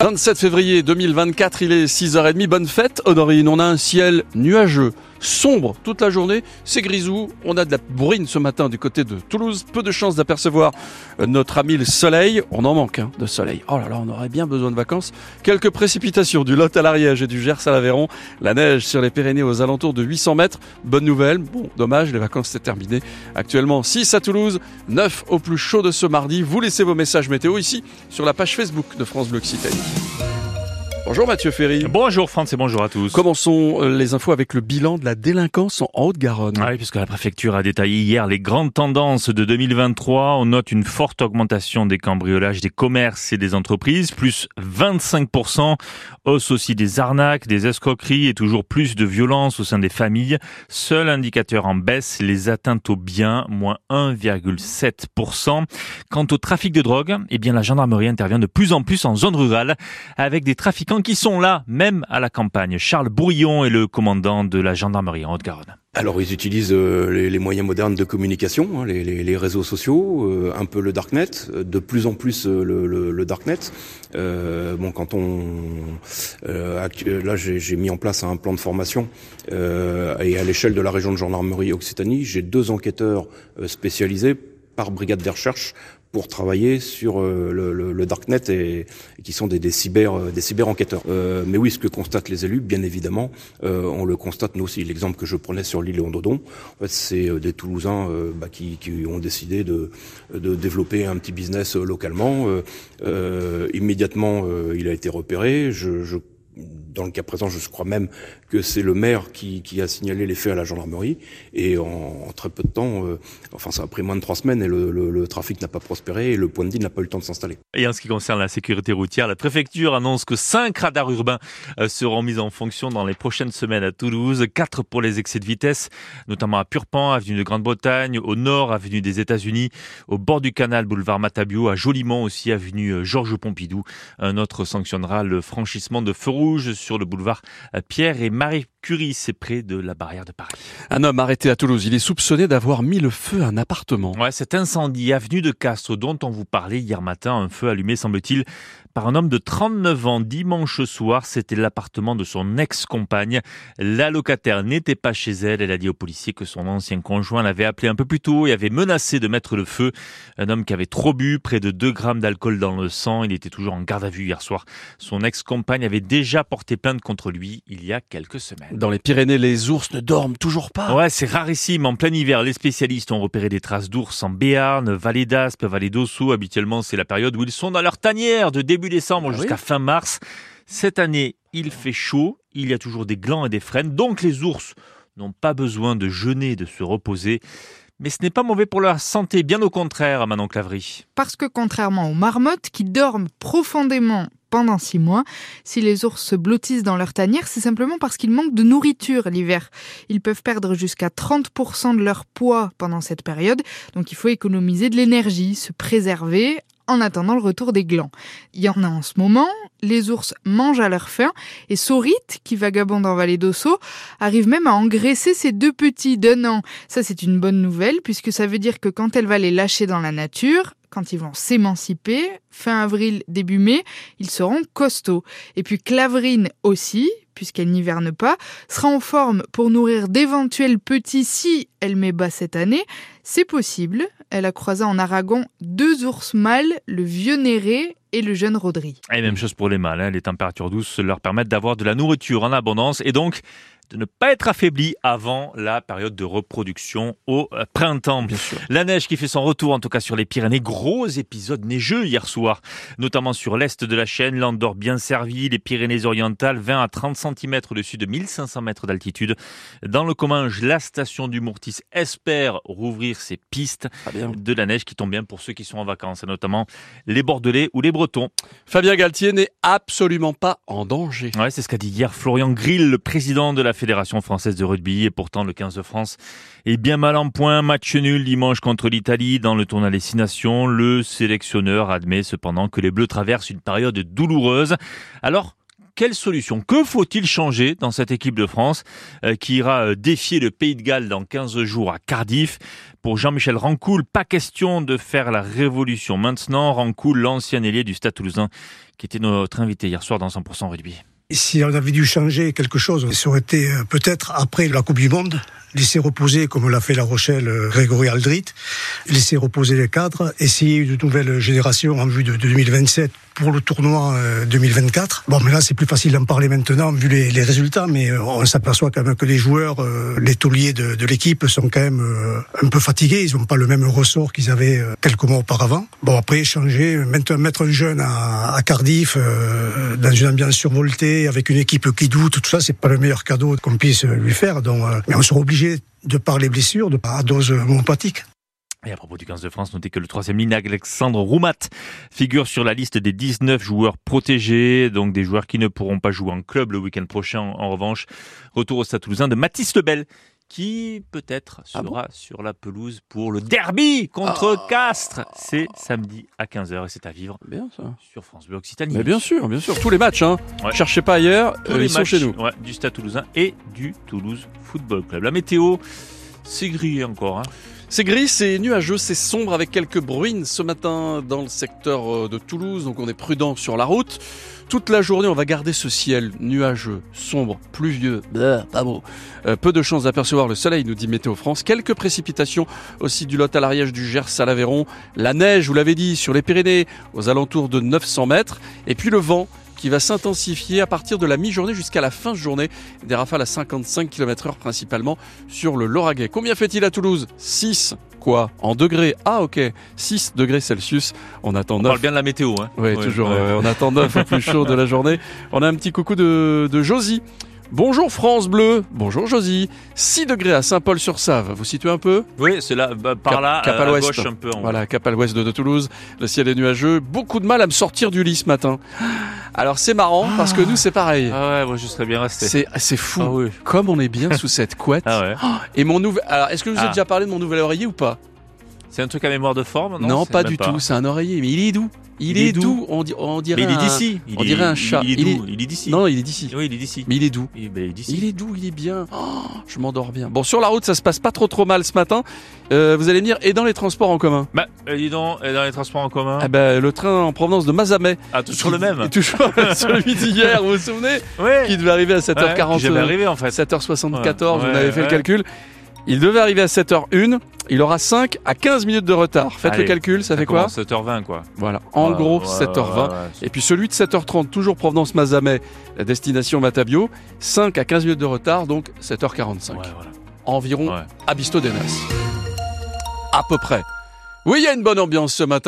27 février 2024, il est 6h30. Bonne fête, Honorine. On a un ciel nuageux, sombre toute la journée. C'est grisou. On a de la bourrine ce matin du côté de Toulouse. Peu de chances d'apercevoir notre ami le soleil. On en manque hein, de soleil. Oh là là, on aurait bien besoin de vacances. Quelques précipitations du Lot à l'Ariège et du Gers à l'Aveyron. La neige sur les Pyrénées aux alentours de 800 mètres. Bonne nouvelle. Bon, dommage, les vacances c'est terminé. Actuellement 6 à Toulouse, 9 au plus chaud de ce mardi. Vous laissez vos messages météo ici sur la page Facebook de France Bleu Occitanie. Bonjour Mathieu Ferry. Bonjour France et bonjour à tous. Commençons euh, les infos avec le bilan de la délinquance en Haute-Garonne. Ah oui, puisque la préfecture a détaillé hier les grandes tendances de 2023. On note une forte augmentation des cambriolages des commerces et des entreprises, plus 25%. Hausse aussi des arnaques, des escroqueries et toujours plus de violence au sein des familles. Seul indicateur en baisse, les atteintes aux biens, moins 1,7%. Quant au trafic de drogue, eh bien la gendarmerie intervient de plus en plus en zone rurale avec des trafiquants qui sont là, même à la campagne. Charles Bourillon est le commandant de la gendarmerie en Haute-Garonne. Alors ils utilisent euh, les, moyens modernes de communication, hein, les, réseaux sociaux, euh, un peu le darknet, euh, de plus en plus le, darknet. bon, quand on là j'ai mis en place un plan de formation et à l'échelle de la région de gendarmerie Occitanie, j'ai deux enquêteurs spécialisés par brigade de recherche pour travailler sur euh, le, le, le, darknet et, qui sont des, des cyber euh, des cyber enquêteurs. Euh, mais oui, ce que constatent les élus, bien évidemment, on le constate nous aussi. L'exemple que je prenais sur l'île Léon-Dodon, en fait, c'est des Toulousains bah, qui, qui, ont décidé de, de développer un petit business localement. immédiatement, il a été repéré. Je, je dans le cas présent, je crois même que c'est le maire qui, a signalé les faits à la gendarmerie. Et en, très peu de temps, euh, enfin ça a pris moins de trois semaines et le, trafic n'a pas prospéré et le point de deal n'a pas eu le temps de s'installer. Et en ce qui concerne la sécurité routière, la préfecture annonce que cinq radars urbains euh, seront mis en fonction dans les prochaines semaines à Toulouse. Quatre pour les excès de vitesse, notamment à Purpan, avenue de Grande-Bretagne, au nord, avenue des États-Unis, au bord du canal, boulevard Matabio, à Jolimont aussi, avenue euh, Georges Pompidou. Un autre sanctionnera le franchissement de feu rouge sur le boulevard Pierre et Marie Curie, c'est près de la barrière de Paris. Un homme arrêté à Toulouse, il est soupçonné d'avoir mis le feu à un appartement. Ouais, cet incendie avenue de Castres dont on vous parlait hier matin, un feu allumé semble-t-il par un homme de 39 ans dimanche soir. C'était l'appartement de son ex-compagne. La locataire n'était pas chez elle. Elle a dit aux policiers que son ancien conjoint l'avait appelé un peu plus tôt et avait menacé de mettre le feu. Un homme qui avait trop bu, près de 2 grammes d'alcool dans le sang. Il était toujours en garde à vue hier soir. Son ex-compagne avait déjà porté plainte contre lui il y a quelques semaines. Dans les Pyrénées, les ours ne dorment toujours pas. Ouais, c'est rarissime. En plein hiver, les spécialistes ont repéré des traces d'ours en Béarn, Vallée d'Aspe, Vallée d'Ossau. Habituellement, c'est la période où ils sont dans leur tanière de début décembre ah jusqu'à fin mars. Cette année, il fait chaud, il y a toujours des glands et des frênes, donc les ours n'ont pas besoin de jeûner, de se reposer. Mais ce n'est pas mauvais pour leur santé, bien au contraire, Manon Clavry. Parce que contrairement aux marmottes qui dorment profondément pendant six mois. Si les ours se blottissent dans leur tanière, c'est simplement parce qu'ils manquent de nourriture l'hiver. Ils peuvent perdre jusqu'à 30% de leur poids pendant cette période, donc il faut économiser de l'énergie, se préserver en attendant le retour des glands. Il y en a en ce moment, les ours mangent à leur faim et Saurite, qui vagabonde en vallée d'Osso, arrive même à engraisser ses deux petits d'un an. Ça c'est une bonne nouvelle puisque ça veut dire que quand elle va les lâcher dans la nature, quand ils vont s'émanciper, fin avril, début mai, ils seront costauds. Et puis Claverine aussi, puisqu'elle n'hiverne pas, sera en forme pour nourrir d'éventuels petits si elle met bas cette année. C'est possible. Elle a croisé en Aragon deux ours mâles, le vieux Néré et le jeune Rodri. Et même chose pour les mâles. Hein. Les températures douces leur permettent d'avoir de la nourriture en abondance et donc de ne pas être affaibli avant la période de reproduction au euh, printemps. Bien sûr. La neige qui fait son retour, en tout cas sur les Pyrénées. Gros épisode neigeux hier soir, notamment sur l'est de la chaîne. L'Andorre bien servi, les Pyrénées-Orientales, 20 à 30 cm au-dessus de 1500 mètres d'altitude. Dans le Comminges, la station du Mourtis espère rouvrir ses pistes de la neige qui tombe bien pour ceux qui sont en vacances, notamment les Bordelais ou les Bretons. Fabien Galtier n'est absolument pas en danger. Ouais, c'est ce qu'a dit hier Florian Grill, le président de la Fédération française de rugby et pourtant le 15 de France est bien mal en point. Match nul dimanche contre l'Italie dans le tournoi des Six Nations. Le sélectionneur admet cependant que les Bleus traversent une période douloureuse. Alors, quelle solution? Que faut-il changer dans cette équipe de France euh, qui ira euh, défier le Pays de Galles dans 15 jours à Cardiff? Pour Jean-Michel Rancoul, pas question de faire la révolution maintenant. Rancoul, l'ancien ailier du Stade toulousain, qui était notre invité hier soir dans 100% rugby. Si on avait dû changer quelque chose, ça aurait été euh, peut-être après la Coupe du Monde, laisser reposer, comme l'a fait La Rochelle, euh, Grégory Aldrit, laisser reposer les cadres, essayer de nouvelles générations en vue de 2027 pour le tournoi 2024. Euh, bon, mais là, c'est plus facile d'en parler maintenant, vu les, résultats, mais on s'aperçoit quand même que les joueurs, les tauliers de, l'équipe sont quand même un peu fatigués. Ils n'ont pas le même ressort qu'ils avaient quelques mois auparavant. Bon, après, changer, mettre, mettre un jeune à, à Cardiff, dans une ambiance survoltée, avec une équipe qui doute, tout ça, c'est pas le meilleur cadeau qu'on puisse lui faire. Donc, euh, mais on sera obligé de par les blessures, de à dose homéopathique. Et à propos du 15 de France, notez que le troisième ligne, Alexandre Roumat, figure sur la liste des 19 joueurs protégés, donc des joueurs qui ne pourront pas jouer en club le week-end prochain. En revanche, retour au Stade Toulousain de Mathis Lebel, qui peut-être ah sera sur la pelouse pour le derby contre ah. Castres. C'est samedi à 15h et c'est à vivre bien, ça. sur France Bleu Occitanie. Mais bien sûr, bien sûr, tous les matchs. Hein. Cherchez pas ailleurs, euh, ils sont chez nous. du Stade Toulousain et du Toulouse Football Club. La météo, c'est gris encore. Hein. C'est gris, c'est nuageux, c'est sombre avec quelques bruines ce matin dans le secteur euh, de Toulouse, donc on est prudent sur la route. Toute la journée, on va garder ce ciel nuageux, sombre, pluvieux, pas beau. Euh, peu de chances d'apercevoir le soleil, nous dit Météo France. Quelques précipitations aussi du Lot à l'Ariège, du Gers à l'Aveyron. La neige, vous l'avez dit, sur les Pyrénées, aux alentours de 900 mètres. Et puis le vent qui va s'intensifier à partir de la mi-journée jusqu'à la fin de journée. Des rafales à 55 km heure principalement sur le Lauragais. Combien fait-il à Toulouse? 6 quoi? En degrés? Ah ok, 6 degrés Celsius. On attend On parle bien de la météo. Hein. Oui, toujours. on attend 9 au plus chaud de la journée. On a un petit coucou de, de Josie Bonjour France Bleu, bonjour Josie. 6 degrés à Saint-Paul-sur-Save, vous situez un peu Oui, c'est là, bah, par là, cap à, l'ouest. un peu. voilà, cap à l'ouest de, Toulouse. Le ciel est nuageux. Beaucoup de mal à me sortir du lit ce matin. Alors c'est marrant parce que nous c'est pareil. Ah ouais, moi je serais bien resté. C'est fou. Ah oui. Comme on est bien sous cette couette. Ah ouais. Et mon nouvel. Alors est-ce que vous avez ah. déjà parlé de mon nouvel oreiller ou pas? C'est un truc à mémoire de forme Non, non pas du tout. C'est un oreiller, mais il est doux. Il, est, doux. On, on, dirait. Mais il est d'ici. On dirait un chat. Il est doux. Il est d'ici. Non, il est d'ici. Oui, il est d'ici. Mais il est doux. Il, ben, est il est doux. Il est bien. Oh, je m'endors bien. Bon, sur la route, ça se passe pas trop trop mal ce matin. Euh, vous allez me dire, et dans les transports en commun? Bah, euh, dis donc, et dans les transports en commun? Ah bah, le train en provenance de Mazamet. Ah, toujours le même. Toujours celui d'hier, vous vous souvenez? Oui. Qui devait arriver à 7h40. Qui devait arriver en fait. 7h74, vous avez fait le calcul. Il devait arriver à 7h01. Il aura 5 à 15 minutes de retard. Faites le calcul, ça, fait quoi 7h20 quoi. Voilà, en gros 7h20. et puis celui de 7h30, toujours provenance Mazamet, la destination Matabio, 5 à 15 minutes de retard, donc 7h45. Environ à Bisto À peu près. Oui, il y a une bonne ambiance ce matin.